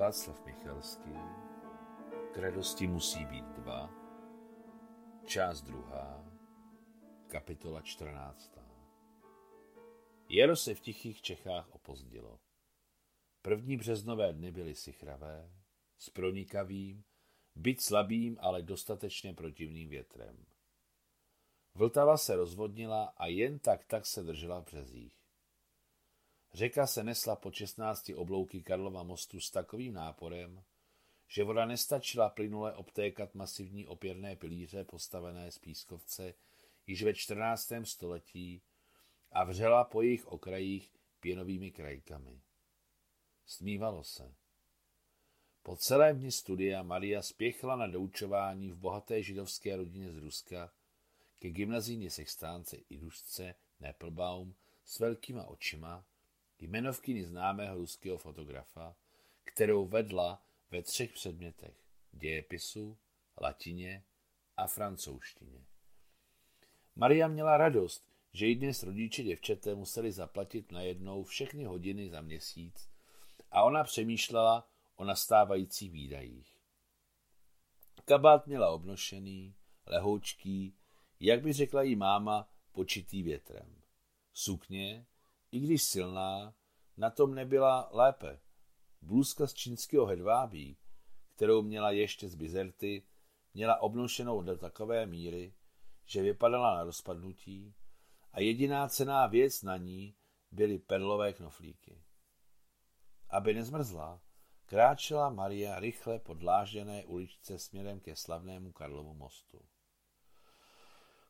Václav Michalský K radosti musí být dva Část druhá Kapitola čtrnáctá Jaro se v tichých Čechách opozdilo. První březnové dny byly sichravé, s pronikavým, byť slabým, ale dostatečně protivným větrem. Vltava se rozvodnila a jen tak tak se držela v březích. Řeka se nesla po 16 oblouky Karlova mostu s takovým náporem, že voda nestačila plynule obtékat masivní opěrné pilíře postavené z pískovce již ve 14. století a vřela po jejich okrajích pěnovými krajkami. Smívalo se. Po celém dni studia Maria spěchla na doučování v bohaté židovské rodině z Ruska ke gymnazijní sextánce Idušce Neppelbaum s velkýma očima, jmenovkyni známého ruského fotografa, kterou vedla ve třech předmětech dějepisu, latině a francouzštině. Maria měla radost, že i dnes rodiče děvčete museli zaplatit najednou všechny hodiny za měsíc a ona přemýšlela o nastávajících výdajích. Kabát měla obnošený, lehoučký, jak by řekla jí máma, počitý větrem. Sukně, i když silná, na tom nebyla lépe. Blůzka z čínského hedvábí, kterou měla ještě z bizerty, měla obnošenou do takové míry, že vypadala na rozpadnutí a jediná cená věc na ní byly perlové knoflíky. Aby nezmrzla, kráčela Maria rychle po dlážděné uličce směrem ke slavnému Karlovu mostu.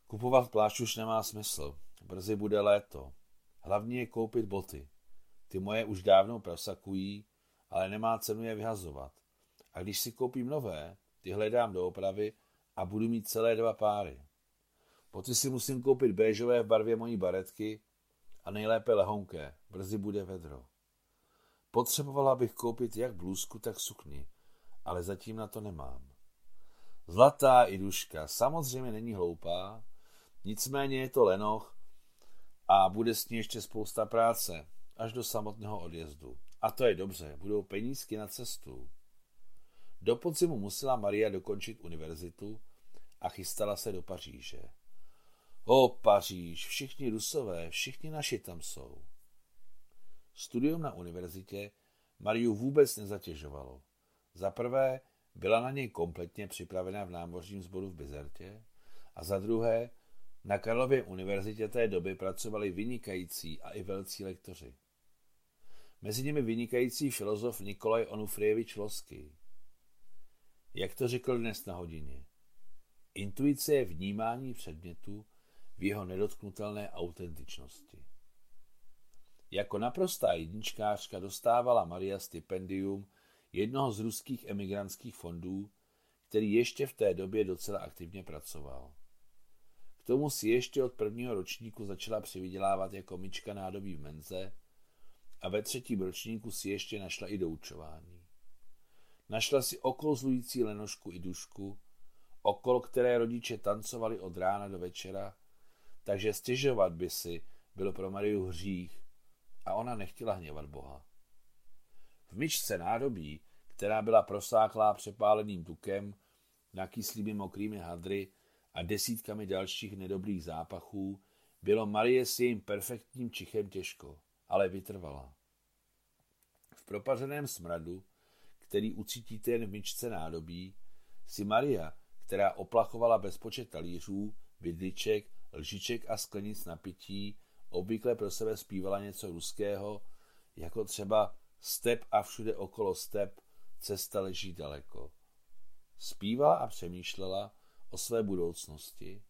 Kupovat plášť už nemá smysl. Brzy bude léto. Hlavně je koupit boty. Ty moje už dávno prosakují, ale nemá cenu je vyhazovat. A když si koupím nové, ty hledám do opravy a budu mít celé dva páry. Boty si musím koupit béžové v barvě mojí baretky a nejlépe lehonké, brzy bude vedro. Potřebovala bych koupit jak blůzku, tak sukni, ale zatím na to nemám. Zlatá iduška samozřejmě není hloupá, nicméně je to lenoch a bude s ní ještě spousta práce, až do samotného odjezdu. A to je dobře, budou penízky na cestu. Do podzimu musela Maria dokončit univerzitu a chystala se do Paříže. O, Paříž, všichni rusové, všichni naši tam jsou. Studium na univerzitě Mariu vůbec nezatěžovalo. Za prvé byla na něj kompletně připravena v námořním sboru v Bizertě a za druhé na Karlově univerzitě té doby pracovali vynikající a i velcí lektoři. Mezi nimi vynikající filozof Nikolaj Onufrievič Losky. Jak to řekl dnes na hodině? Intuice je vnímání předmětu v jeho nedotknutelné autentičnosti. Jako naprostá jedničkářka dostávala Maria stipendium jednoho z ruských emigrantských fondů, který ještě v té době docela aktivně pracoval. K tomu si ještě od prvního ročníku začala přivydělávat jako myčka nádobí v menze a ve třetím ročníku si ještě našla i doučování. Našla si okouzlující lenošku i dušku, okolo které rodiče tancovali od rána do večera, takže stěžovat by si bylo pro Mariu hřích a ona nechtěla hněvat Boha. V myčce nádobí, která byla prosáklá přepáleným tukem, nakýslými mokrými hadry a desítkami dalších nedobrých zápachů, bylo Marie s jejím perfektním čichem těžko ale vytrvala. V propařeném smradu, který ucítíte jen v myčce nádobí, si Maria, která oplachovala bezpočet talířů, vidliček, lžiček a sklenic napití, obvykle pro sebe zpívala něco ruského, jako třeba step a všude okolo step, cesta leží daleko. Zpívala a přemýšlela o své budoucnosti,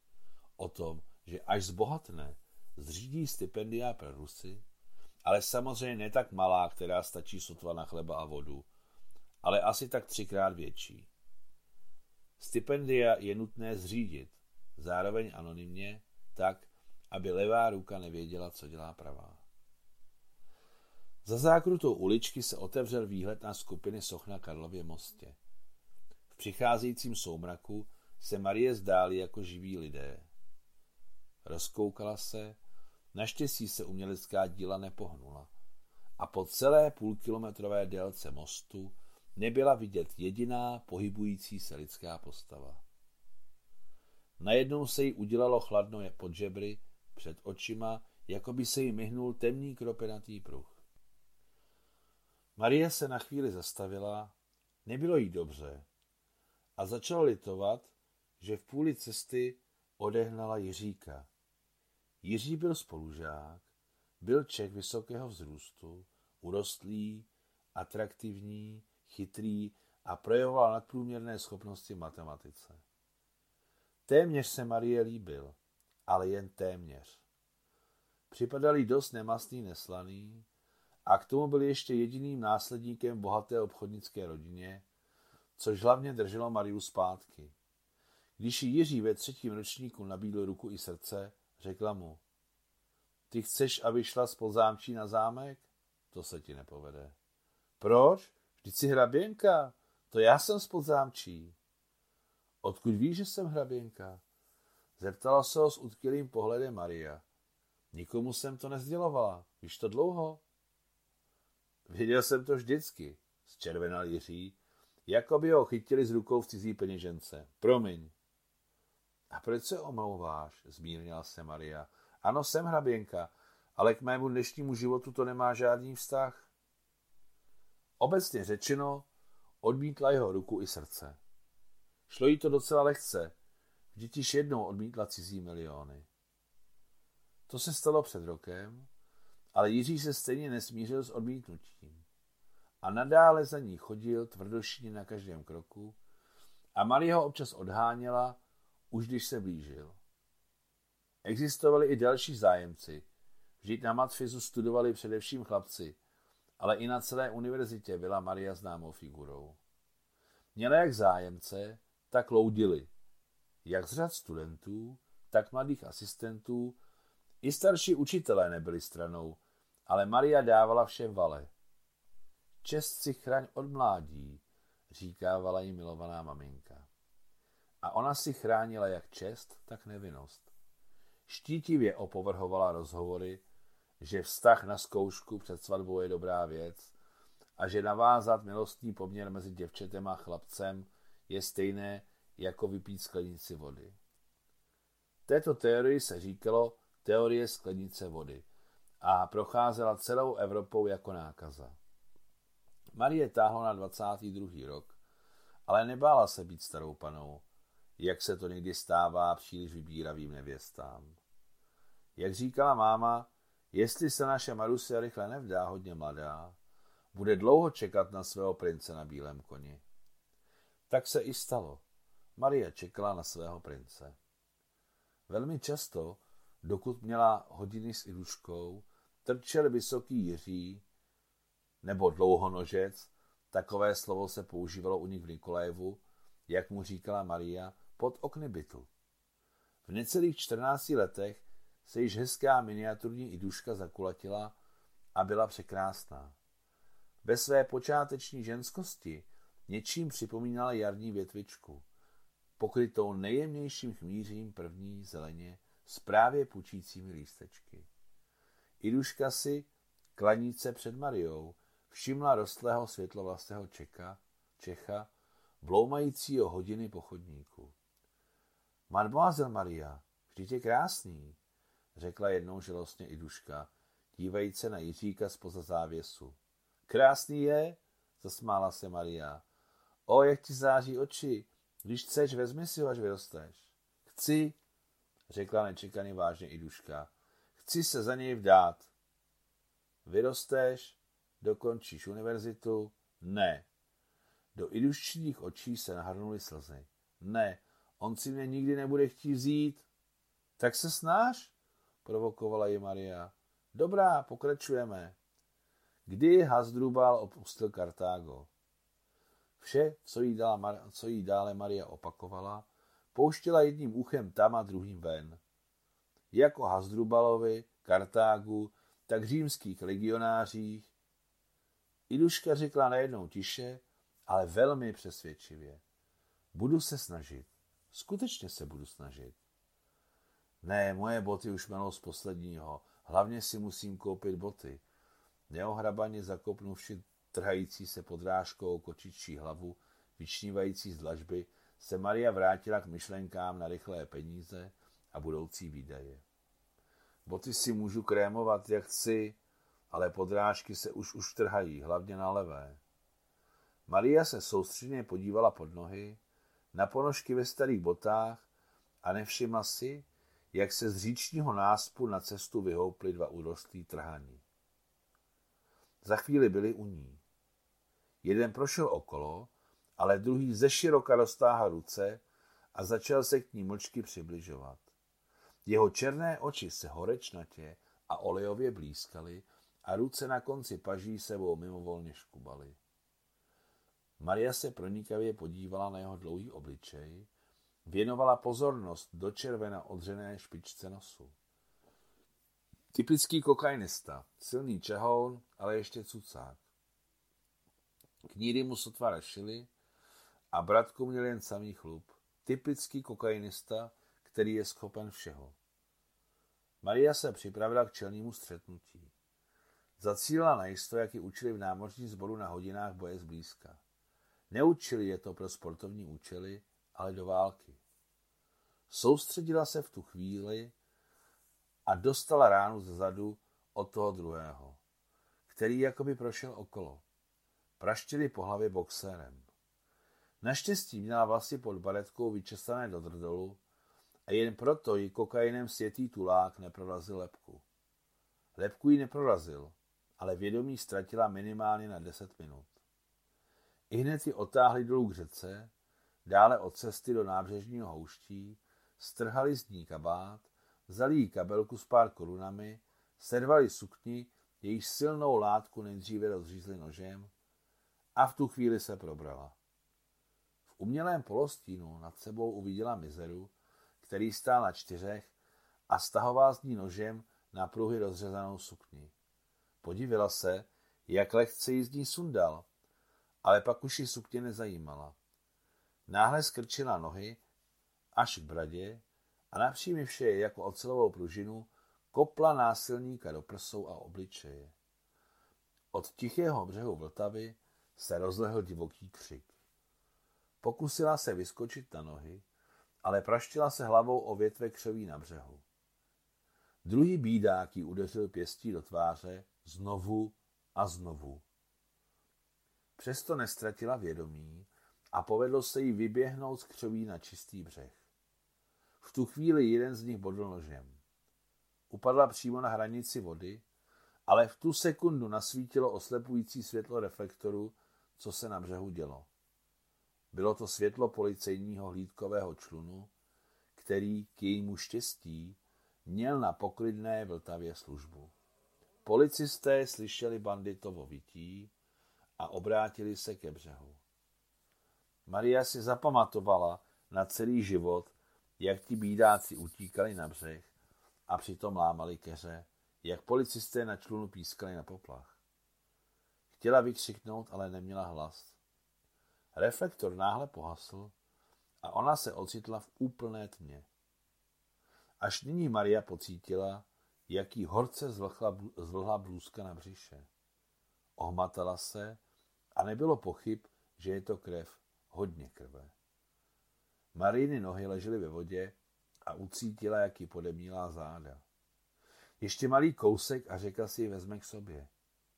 o tom, že až zbohatne, zřídí stipendia pro Rusy, ale samozřejmě ne tak malá, která stačí sotva na chleba a vodu, ale asi tak třikrát větší. Stipendia je nutné zřídit, zároveň anonymně, tak, aby levá ruka nevěděla, co dělá pravá. Za zákrutou uličky se otevřel výhled na skupiny soch na Karlově mostě. V přicházejícím soumraku se Marie zdály jako živí lidé. Rozkoukala se Naštěstí se umělecká díla nepohnula. A po celé půlkilometrové délce mostu nebyla vidět jediná pohybující se lidská postava. Najednou se jí udělalo chladno pod žebry, před očima, jako by se jí myhnul temný kropenatý pruh. Marie se na chvíli zastavila, nebylo jí dobře a začala litovat, že v půli cesty odehnala Jiříka. Jiří byl spolužák, byl Čech vysokého vzrůstu, urostlý, atraktivní, chytrý a projevoval nadprůměrné schopnosti v matematice. Téměř se Marie líbil, ale jen téměř. Připadal jí dost nemastný, neslaný a k tomu byl ještě jediným následníkem bohaté obchodnické rodině, což hlavně drželo Mariu zpátky. Když jí Jiří ve třetím ročníku nabídl ruku i srdce, řekla mu, ty chceš, aby šla z podzámčí na zámek? To se ti nepovede. Proč? Vždyť jsi hraběnka. To já jsem z podzámčí. Odkud víš, že jsem hraběnka? Zeptala se ho s utkylým pohledem Maria. Nikomu jsem to nezdělovala. Víš to dlouho? Viděl jsem to vždycky, zčervenal Jiří, jako by ho chytili z rukou v cizí peněžence. Promiň. A proč se omlouváš? Zmírnila se Maria. Ano, jsem hraběnka, ale k mému dnešnímu životu to nemá žádný vztah. Obecně řečeno, odmítla jeho ruku i srdce. Šlo jí to docela lehce, vždyť již jednou odmítla cizí miliony. To se stalo před rokem, ale Jiří se stejně nesmířil s odmítnutím. A nadále za ní chodil tvrdošíně na každém kroku a Marie ho občas odháněla, už když se blížil. Existovali i další zájemci. Vždyť na matfizu studovali především chlapci, ale i na celé univerzitě byla Maria známou figurou. Měla jak zájemce, tak loudili. Jak z řad studentů, tak mladých asistentů, i starší učitelé nebyli stranou, ale Maria dávala všem vale. Čest si chraň od mládí, říkávala jí milovaná maminka. A ona si chránila jak čest, tak nevinnost. Štítivě opovrhovala rozhovory, že vztah na zkoušku před svatbou je dobrá věc a že navázat milostný poměr mezi děvčetem a chlapcem je stejné jako vypít sklenici vody. Této teorii se říkalo teorie sklenice vody a procházela celou Evropou jako nákaza. Marie táhlo na 22. rok, ale nebála se být starou panou, jak se to někdy stává příliš vybíravým nevěstám. Jak říkala máma, jestli se naše Marusia rychle nevdá hodně mladá, bude dlouho čekat na svého prince na bílém koni. Tak se i stalo. Marie čekala na svého prince. Velmi často, dokud měla hodiny s Iluškou, trčel vysoký Jiří nebo dlouhonožec, takové slovo se používalo u nich v Nikolajevu, jak mu říkala Maria, pod okny bytu. V necelých 14 letech se již hezká miniaturní iduška zakulatila a byla překrásná. Ve své počáteční ženskosti něčím připomínala jarní větvičku, pokrytou nejjemnějším chmířím první zeleně s právě pučícími lístečky. Iduška si, klaníce před Mariou, všimla rostlého světlovlastého Čeka, Čecha, bloumajícího hodiny pochodníku. Mademoiselle Maria, vždyť je krásný, řekla jednou žalostně Iduška, dívajíc se na Jiříka spoza závěsu. Krásný je, zasmála se Maria. O, jak ti září oči, když chceš, vezmi si ho, až vyrosteš. Chci, řekla nečekaně vážně Iduška. Chci se za něj vdát. Vyrosteš, dokončíš univerzitu? Ne. Do Iduščích očí se nahrnuly slzy. Ne, on si mě nikdy nebude chtít vzít. Tak se snáš, provokovala ji Maria. Dobrá, pokračujeme. Kdy Hasdrubal opustil Kartágo? Vše, co jí, dala, co jí dále Maria opakovala, pouštěla jedním uchem tam a druhým ven. Jako Hasdrubalovi, Kartágu, tak římských legionářích. Iduška řekla najednou tiše, ale velmi přesvědčivě. Budu se snažit. Skutečně se budu snažit. Ne, moje boty už melou z posledního. Hlavně si musím koupit boty. Neohrabaně zakopnuvši trhající se podrážkou kočičí hlavu, vyčnívající z dlažby, se Maria vrátila k myšlenkám na rychlé peníze a budoucí výdaje. Boty si můžu krémovat, jak chci, ale podrážky se už už trhají, hlavně na levé. Maria se soustředně podívala pod nohy, na ponožky ve starých botách a nevšimla si, jak se z říčního náspu na cestu vyhouply dva urostlí trhaní. Za chvíli byli u ní. Jeden prošel okolo, ale druhý ze široka roztáhl ruce a začal se k ní mlčky přibližovat. Jeho černé oči se horečnatě a olejově blízkaly a ruce na konci paží sebou mimovolně škubaly. Maria se pronikavě podívala na jeho dlouhý obličej, věnovala pozornost do červena odřené špičce nosu. Typický kokainista, silný čehoun, ale ještě cucák. Kníry mu sotva rašily a bratku měl jen samý chlup. Typický kokainista, který je schopen všeho. Maria se připravila k čelnímu střetnutí. Zacílila na jisto, jak ji učili v námořní sboru na hodinách boje zblízka. Neučili je to pro sportovní účely, ale do války. Soustředila se v tu chvíli a dostala ránu ze zadu od toho druhého, který jakoby prošel okolo. Praštili po hlavě boxérem. Naštěstí měla vlasy pod baretkou vyčesané do drdolu a jen proto ji kokainem světý tulák neprorazil lepku. Lepku ji neprorazil, ale vědomí ztratila minimálně na deset minut. Hned ji otáhli dolů k řece, dále od cesty do nábřežního houští, strhali z ní kabát, vzali jí kabelku s pár korunami, servali sukni, jejíž silnou látku nejdříve rozřízli nožem a v tu chvíli se probrala. V umělém polostínu nad sebou uviděla mizeru, který stál na čtyřech a stahoval z ní nožem na pruhy rozřezanou sukni. Podívila se, jak lehce jí z ní sundal, ale pak už ji sukně nezajímala. Náhle skrčila nohy až k bradě a napřímě vše jako ocelovou pružinu kopla násilníka do prsou a obličeje. Od tichého břehu Vltavy se rozlehl divoký křik. Pokusila se vyskočit na nohy, ale praštila se hlavou o větve křoví na břehu. Druhý bídák ji udeřil pěstí do tváře znovu a znovu. Přesto nestratila vědomí a povedlo se jí vyběhnout z křoví na čistý břeh. V tu chvíli jeden z nich bodl nožem. Upadla přímo na hranici vody, ale v tu sekundu nasvítilo oslepující světlo reflektoru, co se na břehu dělo. Bylo to světlo policejního hlídkového člunu, který k jejímu štěstí měl na poklidné Vltavě službu. Policisté slyšeli banditovo vytí a obrátili se ke břehu. Maria si zapamatovala na celý život, jak ti bídáci utíkali na břeh a přitom lámali keře, jak policisté na člunu pískali na poplach. Chtěla vykřiknout, ale neměla hlas. Reflektor náhle pohasl a ona se ocitla v úplné tmě. Až nyní Maria pocítila, jaký horce zvlhla, zvlhla blůzka na břiše. Ohmatala se a nebylo pochyb, že je to krev, hodně krve. Mariny nohy ležely ve vodě a ucítila, jak ji podemílá záda. Ještě malý kousek a řeka si ji vezme k sobě,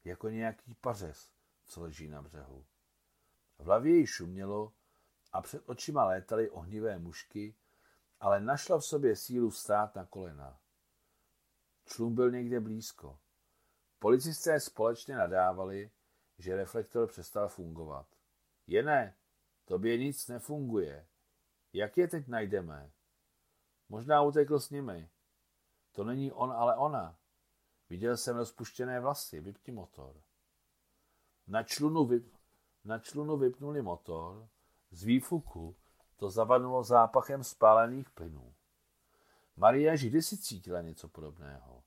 jako nějaký pařez, co leží na břehu. V hlavě jí šumělo a před očima létaly ohnivé mušky, ale našla v sobě sílu stát na kolena. Člun byl někde blízko. Policisté společně nadávali, že reflektor přestal fungovat. Je ne, tobě nic nefunguje. Jak je teď najdeme? Možná utekl s nimi. To není on, ale ona. Viděl jsem rozpuštěné vlasy, vypni motor. Na člunu, vyp... na člunu vypnuli motor, z výfuku to zavanulo zápachem spálených plynů. Maria vždy si cítila něco podobného.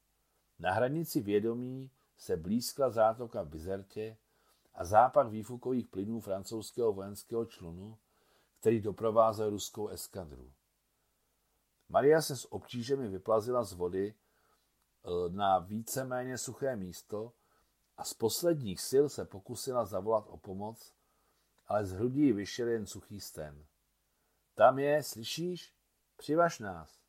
Na hranici vědomí se blízkla zátoka v Bizertě a zápach výfukových plynů francouzského vojenského člunu, který doprovázel ruskou eskadru. Maria se s obtížemi vyplazila z vody e, na víceméně suché místo a z posledních sil se pokusila zavolat o pomoc, ale z hrudí vyšel jen suchý sten. Tam je, slyšíš? Přivaž nás.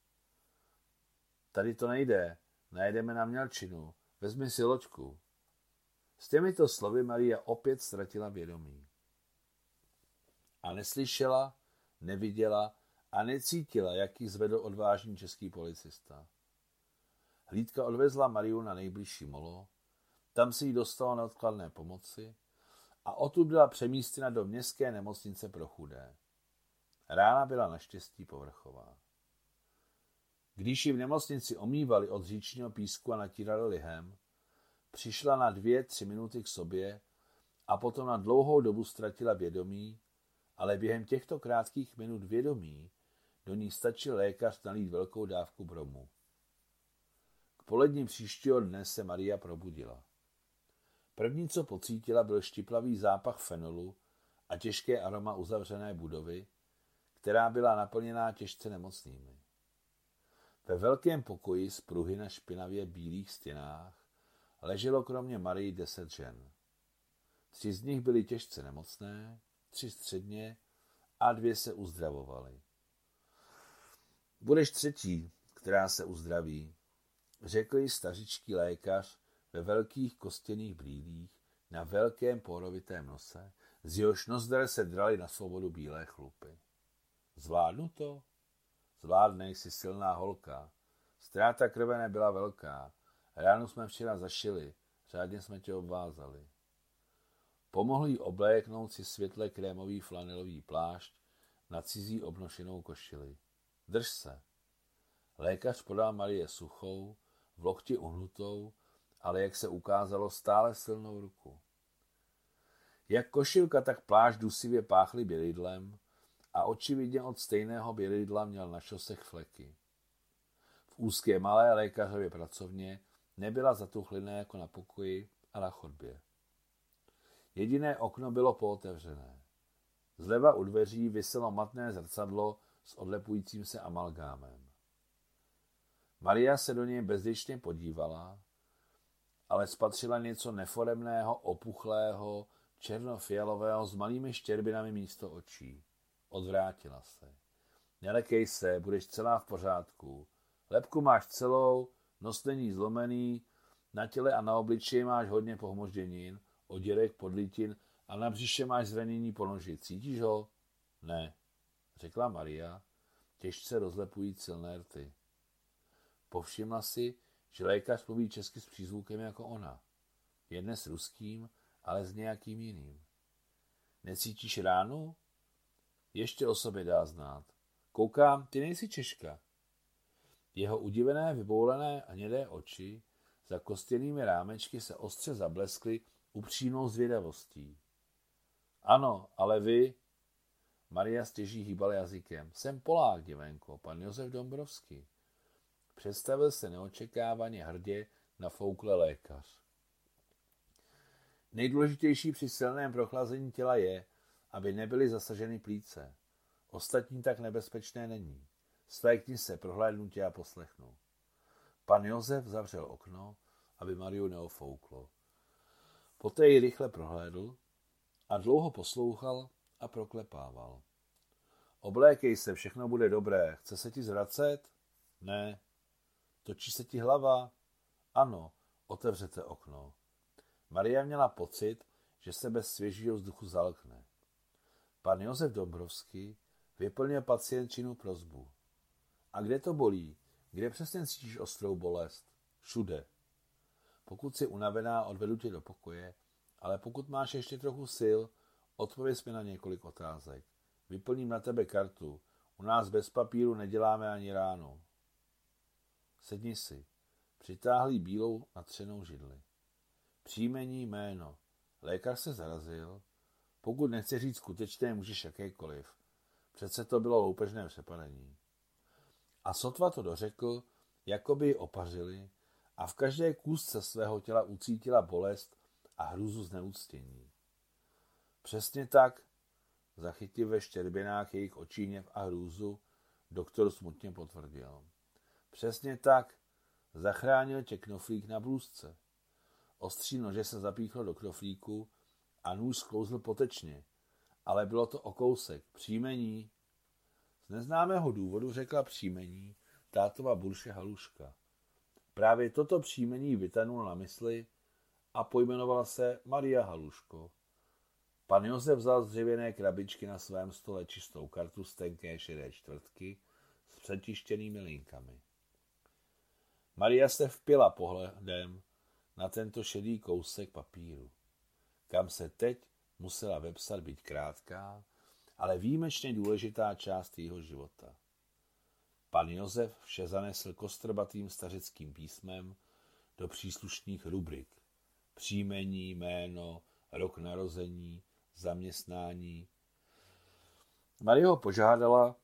Tady to nejde, najedeme na mělčinu, vezmi si loďku. S těmito slovy Maria opět ztratila vědomí. A neslyšela, neviděla a necítila, jak ji zvedl odvážný český policista. Hlídka odvezla Mariu na nejbližší molo, tam si jí dostala neodkladné pomoci a odtud byla přemístěna do městské nemocnice pro chudé. Rána byla naštěstí povrchová. Když ji v nemocnici omývali od říčního písku a natírali lihem, přišla na dvě, tři minuty k sobě a potom na dlouhou dobu ztratila vědomí, ale během těchto krátkých minut vědomí do ní stačil lékař nalít velkou dávku bromu. K polední příštího dne se Maria probudila. První, co pocítila, byl štiplavý zápach fenolu a těžké aroma uzavřené budovy, která byla naplněná těžce nemocnými. Ve velkém pokoji z pruhy na špinavě bílých stěnách leželo kromě Marii deset žen. Tři z nich byly těžce nemocné, tři středně a dvě se uzdravovaly. Budeš třetí, která se uzdraví, řekl jí stařičký lékař ve velkých kostěných brýlích na velkém porovitém nose, z jehož nozdar se drali na svobodu bílé chlupy. Zvládnu to? Zvládnej si silná holka. Ztráta krve nebyla velká. Ránu jsme včera zašili, řádně jsme tě obvázali. Pomohl jí obléknout si světle krémový flanelový plášť na cizí obnošenou košili. Drž se. Lékař podal Marie suchou, v lokti uhnutou, ale jak se ukázalo, stále silnou ruku. Jak košilka, tak plášť dusivě páchly bělidlem a očividně od stejného bělidla měl na šosech fleky. V úzké malé lékařově pracovně nebyla zatuchliná jako na pokoji a na chodbě. Jediné okno bylo pootevřené. Zleva u dveří vyselo matné zrcadlo s odlepujícím se amalgámem. Maria se do něj bezděčně podívala, ale spatřila něco neforemného, opuchlého, černofialového s malými štěrbinami místo očí. Odvrátila se. Nelekej se, budeš celá v pořádku. Lepku máš celou, nos není zlomený, na těle a na obličeji máš hodně pohmožděnin, oděrek, podlitin a na břiše máš zranění ponoži. Cítíš ho? Ne, řekla Maria, těžce rozlepují silné rty. Povšimla si, že lékař mluví česky s přízvukem jako ona. Je dnes ruským, ale s nějakým jiným. Necítíš ránu? Ještě o sobě dá znát. Koukám, ty nejsi Češka. Jeho udivené, vyboulené a hnědé oči za kostěnými rámečky se ostře zableskly upřímnou zvědavostí. Ano, ale vy... Maria stěží hýbal jazykem. Jsem Polák, děvenko, pan Josef Dombrovský. Představil se neočekávaně hrdě na foukle lékař. Nejdůležitější při silném prochlazení těla je, aby nebyly zasaženy plíce. Ostatní tak nebezpečné není. Svékni se, prohlédnu tě a poslechnu. Pan Josef zavřel okno, aby Mariu neofouklo. Poté ji rychle prohlédl a dlouho poslouchal a proklepával. Oblékej se, všechno bude dobré. Chce se ti zvracet? Ne. Točí se ti hlava? Ano, otevřete okno. Maria měla pocit, že se bez svěžího vzduchu zalkne. Pan Josef Dobrovský vyplnil pacientčinu prozbu. A kde to bolí? Kde přesně cítíš ostrou bolest? Všude. Pokud jsi unavená, odvedu tě do pokoje, ale pokud máš ještě trochu sil, odpověz mi na několik otázek. Vyplním na tebe kartu. U nás bez papíru neděláme ani ráno. Sedni si. Přitáhlí bílou natřenou židli. Příjmení jméno. Lékař se zarazil. Pokud nechce říct skutečné, můžeš jakékoliv. Přece to bylo loupežné přepadení. A sotva to dořekl, jako by ji opařili a v každé kůzce svého těla ucítila bolest a hrůzu z neúctění. Přesně tak, zachytil ve štěrbinách jejich očíněv a hrůzu, doktor smutně potvrdil. Přesně tak, zachránil tě knoflík na blůzce. Ostří nože se zapíchlo do knoflíku a nůž sklouzl potečně, ale bylo to o kousek. Příjmení. Z neznámého důvodu řekla příjmení tátova burše Haluška. Právě toto příjmení vytanul na mysli a pojmenovala se Maria Haluško. Pan Josef vzal z dřevěné krabičky na svém stole čistou kartu z tenké šedé čtvrtky s přetištěnými linkami. Maria se vpila pohledem na tento šedý kousek papíru, kam se teď musela vepsat být krátká, ale výjimečně důležitá část jeho života. Pan Josef vše zanesl kostrbatým stařeckým písmem do příslušných rubrik. Příjmení, jméno, rok narození, zaměstnání. Marie ho požádala,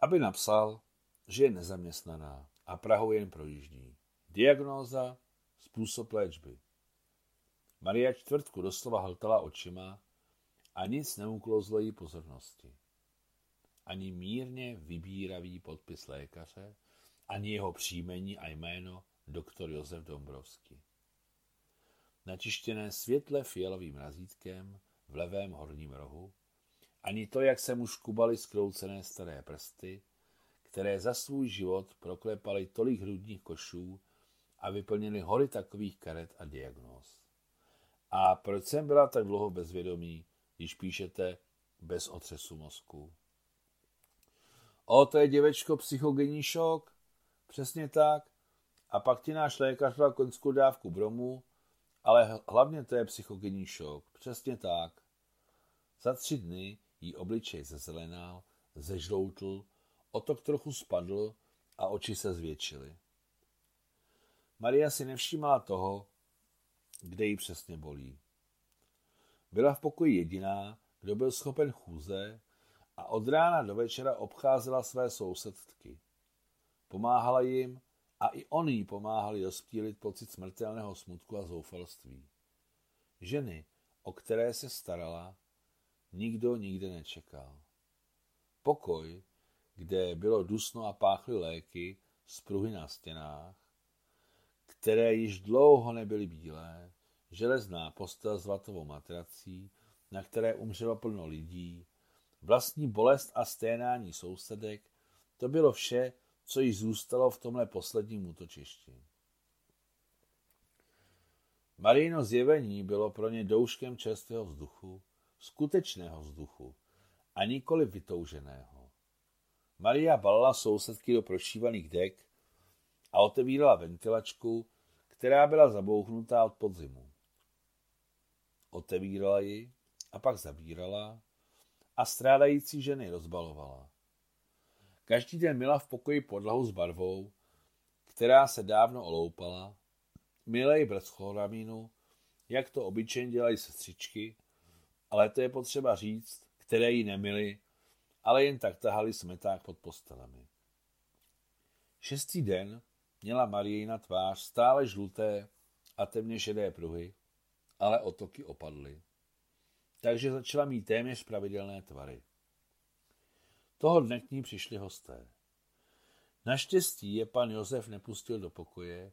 aby napsal, že je nezaměstnaná a Prahu jen projíždí. Diagnóza, způsob léčby. Maria čtvrtku doslova hltala očima a nic neuklouzlo jí pozornosti. Ani mírně vybíravý podpis lékaře, ani jeho příjmení a jméno doktor Josef Dombrovský. Načištěné světle fialovým razítkem v levém horním rohu, ani to, jak se mu škubaly skroucené staré prsty, které za svůj život proklepaly tolik hrudních košů a vyplnili hory takových karet a diagnóz. A proč jsem byla tak dlouho bezvědomí, když píšete bez otřesu mozku? O, to je děvečko psychogenní šok. Přesně tak. A pak ti náš lékař dal koňskou dávku bromu, ale hlavně to je psychogenní šok. Přesně tak. Za tři dny jí obličej zezelenal, zežloutl, otok trochu spadl a oči se zvětšily. Maria si nevšímala toho, kde jí přesně bolí. Byla v pokoji jediná, kdo byl schopen chůze a od rána do večera obcházela své sousedky. Pomáhala jim a i oni jí pomáhali rozptýlit pocit smrtelného smutku a zoufalství. Ženy, o které se starala, nikdo nikde nečekal. Pokoj, kde bylo dusno a páchly léky, spruhy na stěnách, které již dlouho nebyly bílé, železná postel s vatovou matrací, na které umřelo plno lidí, vlastní bolest a sténání sousedek, to bylo vše, co již zůstalo v tomhle posledním útočišti. Marino zjevení bylo pro ně douškem čerstvého vzduchu, skutečného vzduchu a nikoli vytouženého. Maria balila sousedky do prošívaných dek a otevírala ventilačku, která byla zabouchnutá od podzimu. Otevírala ji a pak zabírala a strádající ženy rozbalovala. Každý den měla v pokoji podlahu s barvou, která se dávno oloupala, milej bez chloramínu, jak to obyčejně dělají sestřičky, ale to je potřeba říct, které ji nemili, ale jen tak tahali smeták pod postelemi. Šestý den měla Marijina tvář stále žluté a temně šedé pruhy, ale otoky opadly. Takže začala mít téměř pravidelné tvary. Toho dne k ní přišli hosté. Naštěstí je pan Josef nepustil do pokoje,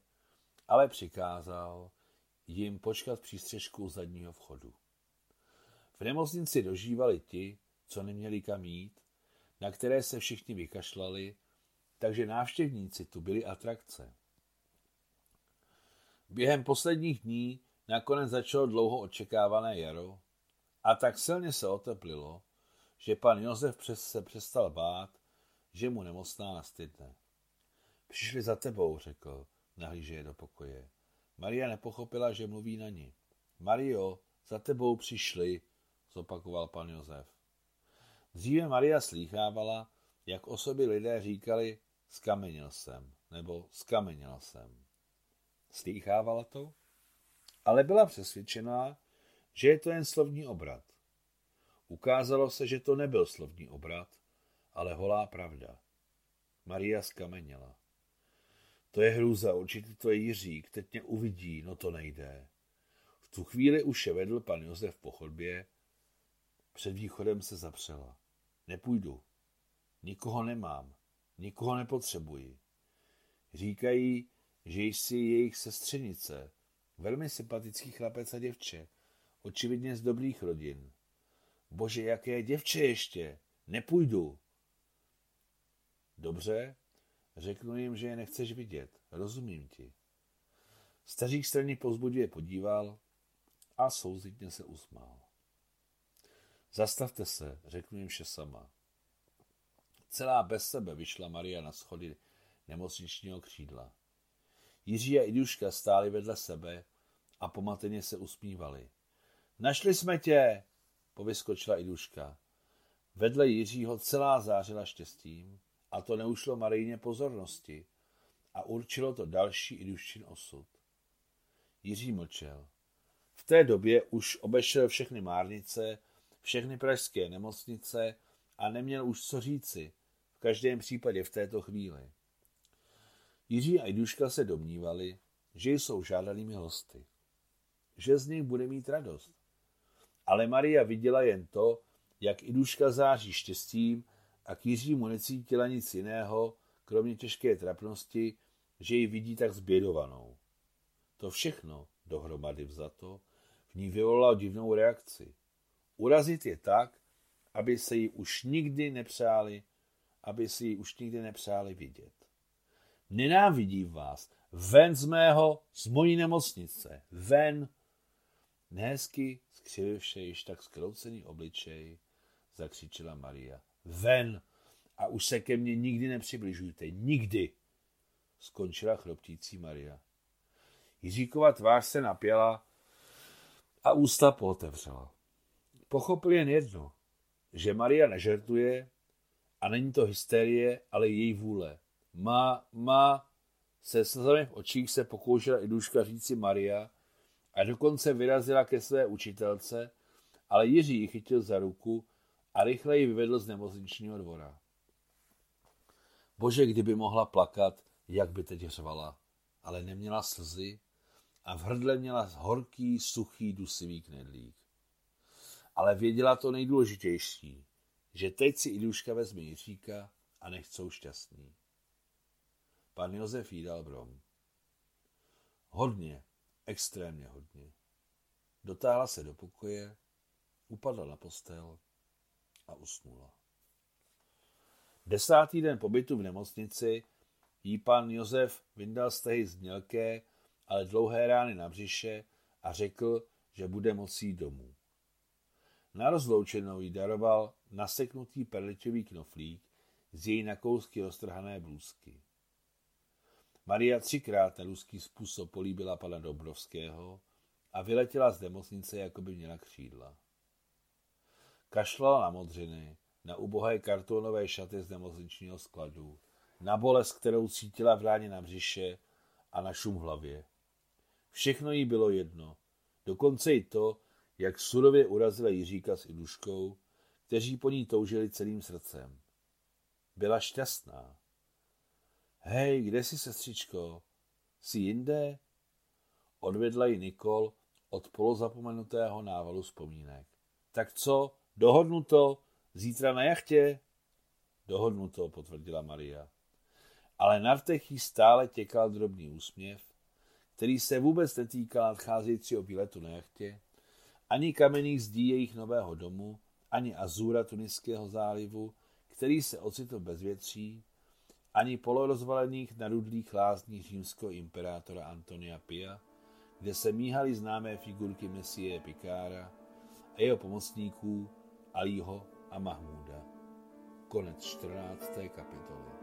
ale přikázal jim počkat přístřežku u zadního vchodu. V nemocnici dožívali ti, co neměli kam jít, na které se všichni vykašlali, takže návštěvníci tu byli atrakce. Během posledních dní nakonec začalo dlouho očekávané jaro a tak silně se oteplilo, že pan Josef přes se přestal bát, že mu nemocná nastydne. Přišli za tebou, řekl, nahlíže je do pokoje. Maria nepochopila, že mluví na ní. Mario, za tebou přišli, zopakoval pan Josef. Dříve Maria slýchávala, jak o sobě lidé říkali skamenil jsem, nebo skamenila jsem. Slýchávala to? Ale byla přesvědčená, že je to jen slovní obrat. Ukázalo se, že to nebyl slovní obrat, ale holá pravda. Maria skamenila. To je hrůza, určitě to je Jiřík, teď mě uvidí, no to nejde. V tu chvíli už je vedl pan Josef po chodbě, před východem se zapřela. Nepůjdu. Nikoho nemám. Nikoho nepotřebuji. Říkají, že jsi jejich sestřenice, Velmi sympatický chlapec a děvče. Očividně z dobrých rodin. Bože, jaké děvče ještě. Nepůjdu. Dobře, řeknu jim, že je nechceš vidět. Rozumím ti. Stařík straně pozbudivě podíval a souzitně se usmál. Zastavte se, řeknu jim vše sama. Celá bez sebe vyšla Maria na schody nemocničního křídla. Jiří a Iduška stáli vedle sebe a pomateně se usmívali. Našli jsme tě, povyskočila Iduška. Vedle Jiřího celá zářila štěstím a to neušlo Marijně pozornosti a určilo to další Iduščin osud. Jiří mlčel. V té době už obešel všechny márnice, všechny pražské nemocnice a neměl už co říci, v každém případě v této chvíli. Jiří a Iduška se domnívali, že jsou žádanými hosty, že z nich bude mít radost. Ale Maria viděla jen to, jak Iduška září štěstím a k Jiřímu necítila nic jiného, kromě těžké trapnosti, že ji vidí tak zbědovanou. To všechno, dohromady vzato, v ní vyvolalo divnou reakci. Urazit je tak, aby se jí už nikdy nepřáli, aby si ji už nikdy nepřáli vidět. Nenávidím vás. Ven z mého, z mojí nemocnice. Ven. Nehezky, skřivivše již tak skroucený obličej, zakřičela Maria. Ven. A už se ke mně nikdy nepřibližujte. Nikdy. Skončila chroptící Maria. Jiříkova tvář se napěla a ústa pootevřela. Pochopil jen jedno, že Maria nežertuje a není to hysterie, ale její vůle. Má, má, se slzami v očích se pokoušela i duška říci Maria a dokonce vyrazila ke své učitelce, ale Jiří ji chytil za ruku a rychle ji vyvedl z nemocničního dvora. Bože, kdyby mohla plakat, jak by teď řvala, ale neměla slzy a v hrdle měla horký, suchý, dusivý knedlík. Ale věděla to nejdůležitější, že teď si Iduška vezme Jiříka a nechcou šťastný. Pan Josef jí dal brom. Hodně, extrémně hodně. Dotáhla se do pokoje, upadla na postel a usnula. Desátý den pobytu v nemocnici jí pan Josef vyndal stehy z mělké, ale dlouhé rány na břiše a řekl, že bude mocí domů. Na rozloučenou jí daroval naseknutý perličový knoflík z její na kousky roztrhané blůzky. Maria třikrát na ruský způsob políbila pana Dobrovského a vyletěla z nemocnice, jako by měla křídla. Kašlala na modřiny, na ubohé kartonové šaty z nemocničního skladu, na bolest, kterou cítila v ráně na břiše a na šum hlavě. Všechno jí bylo jedno, dokonce i to, jak surově urazila Jiříka s Iduškou, kteří po ní toužili celým srdcem. Byla šťastná. Hej, kde jsi, sestřičko? Jsi jinde? Odvedla ji Nikol od polozapomenutého návalu vzpomínek. Tak co, dohodnuto, zítra na jachtě? Dohodnuto, potvrdila Maria. Ale na rtech jí stále těkal drobný úsměv, který se vůbec netýkal nadcházejícího výletu na jachtě, ani kamenných zdí jejich nového domu, ani azura Tuniského zálivu, který se ocitl bez větří, ani polorozvalených narudlých lázních římského imperátora Antonia Pia, kde se míhaly známé figurky Messie Pikára a jeho pomocníků Alího a Mahmuda. Konec 14. kapitoly.